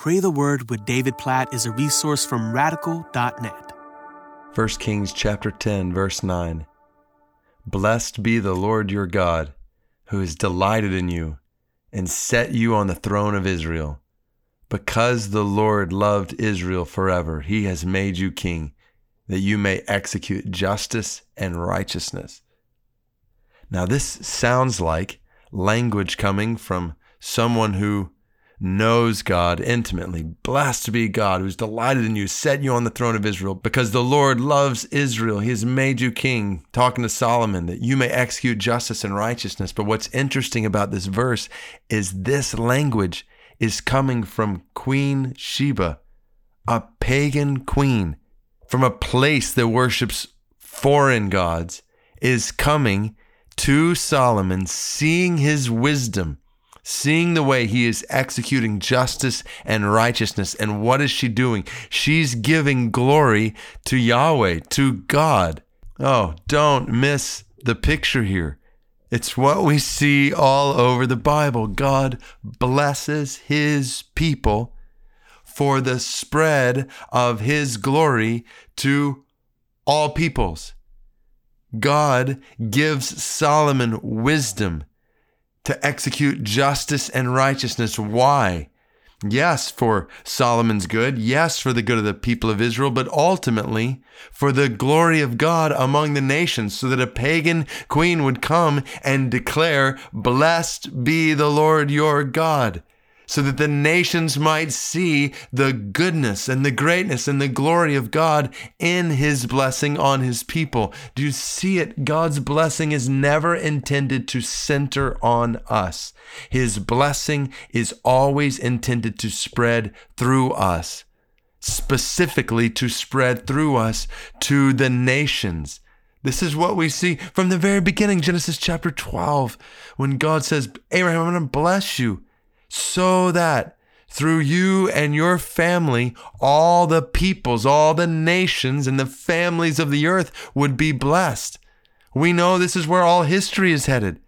Pray the Word with David Platt is a resource from radical.net. 1 Kings chapter 10 verse 9. Blessed be the Lord your God, who has delighted in you and set you on the throne of Israel. Because the Lord loved Israel forever, he has made you king, that you may execute justice and righteousness. Now, this sounds like language coming from someone who knows God intimately. Blessed be God who's delighted in you, set you on the throne of Israel, because the Lord loves Israel. He has made you king, talking to Solomon, that you may execute justice and righteousness. But what's interesting about this verse is this language is coming from Queen Sheba, a pagan queen from a place that worships foreign gods, is coming to Solomon, seeing his wisdom seeing the way he is executing justice and righteousness. And what is she doing? She's giving glory to Yahweh, to God. Oh, don't miss the picture here. It's what we see all over the Bible. God blesses his people for the spread of his glory to all peoples. God gives Solomon wisdom to execute justice and righteousness. Why? Yes, for Solomon's good. Yes, for the good of the people of Israel, but ultimately for the glory of God among the nations, so that a pagan queen would come and declare, Blessed be the Lord your God so that the nations might see the goodness and the greatness and the glory of God in his blessing on his people. Do you see it? God's blessing is never intended to center on us. His blessing is always intended to spread through us, specifically to spread through us to the nations. This is what we see from the very beginning, Genesis chapter 12, when God says, Abraham, I'm going to bless you so that through you and your family, all the peoples, all the nations, and the families of the earth would be blessed. We know this is where all history is headed.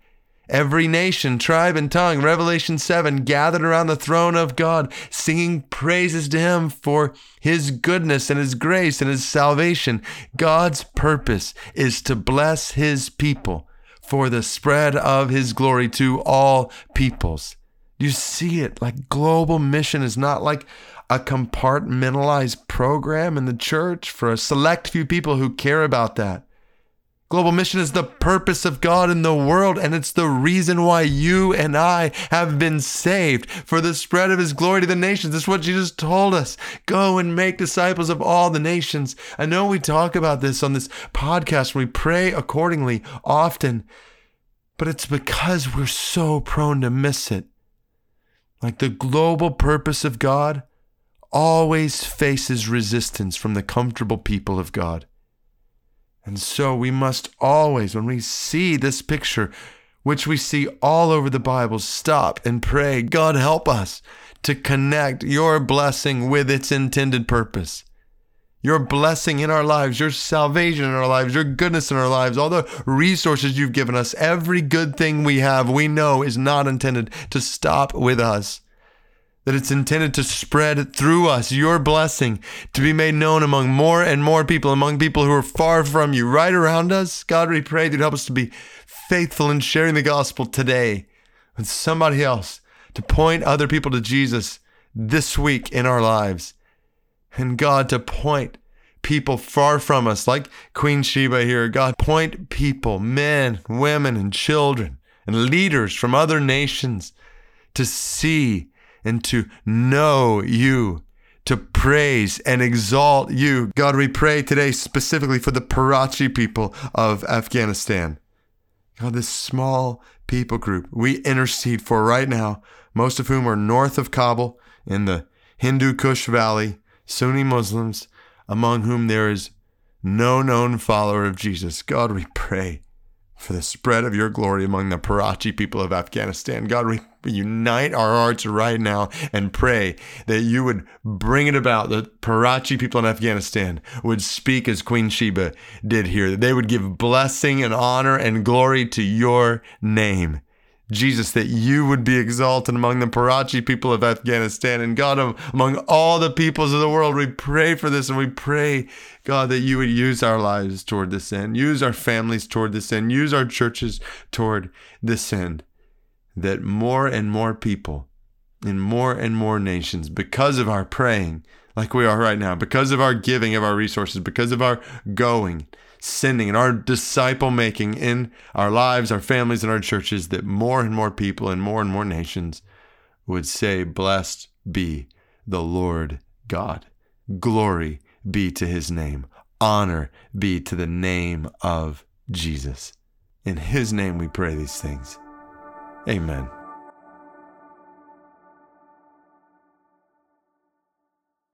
Every nation, tribe, and tongue, Revelation 7, gathered around the throne of God, singing praises to Him for His goodness and His grace and His salvation. God's purpose is to bless His people for the spread of His glory to all peoples. You see it like global mission is not like a compartmentalized program in the church for a select few people who care about that. Global mission is the purpose of God in the world, and it's the reason why you and I have been saved for the spread of His glory to the nations. That's what Jesus told us. Go and make disciples of all the nations. I know we talk about this on this podcast, we pray accordingly often, but it's because we're so prone to miss it. Like the global purpose of God always faces resistance from the comfortable people of God. And so we must always, when we see this picture, which we see all over the Bible, stop and pray, God, help us to connect your blessing with its intended purpose your blessing in our lives, your salvation in our lives, your goodness in our lives, all the resources you've given us, every good thing we have, we know is not intended to stop with us. That it's intended to spread through us, your blessing, to be made known among more and more people, among people who are far from you, right around us. God, we pray that you help us to be faithful in sharing the gospel today with somebody else, to point other people to Jesus this week in our lives and God to point people far from us, like Queen Sheba here. God, point people, men, women, and children, and leaders from other nations to see and to know you, to praise and exalt you. God, we pray today specifically for the Parachi people of Afghanistan. God, this small people group we intercede for right now, most of whom are north of Kabul in the Hindu Kush Valley Sunni Muslims, among whom there is no known follower of Jesus. God, we pray for the spread of your glory among the Parachi people of Afghanistan. God, we unite our hearts right now and pray that you would bring it about. that Parachi people in Afghanistan would speak as Queen Sheba did here, that they would give blessing and honor and glory to your name. Jesus, that you would be exalted among the Parachi people of Afghanistan and God, among all the peoples of the world. We pray for this and we pray, God, that you would use our lives toward this end, use our families toward this end, use our churches toward this end, that more and more people in more and more nations, because of our praying, like we are right now, because of our giving of our resources, because of our going, sending, and our disciple making in our lives, our families, and our churches, that more and more people and more and more nations would say, Blessed be the Lord God. Glory be to his name. Honor be to the name of Jesus. In his name we pray these things. Amen.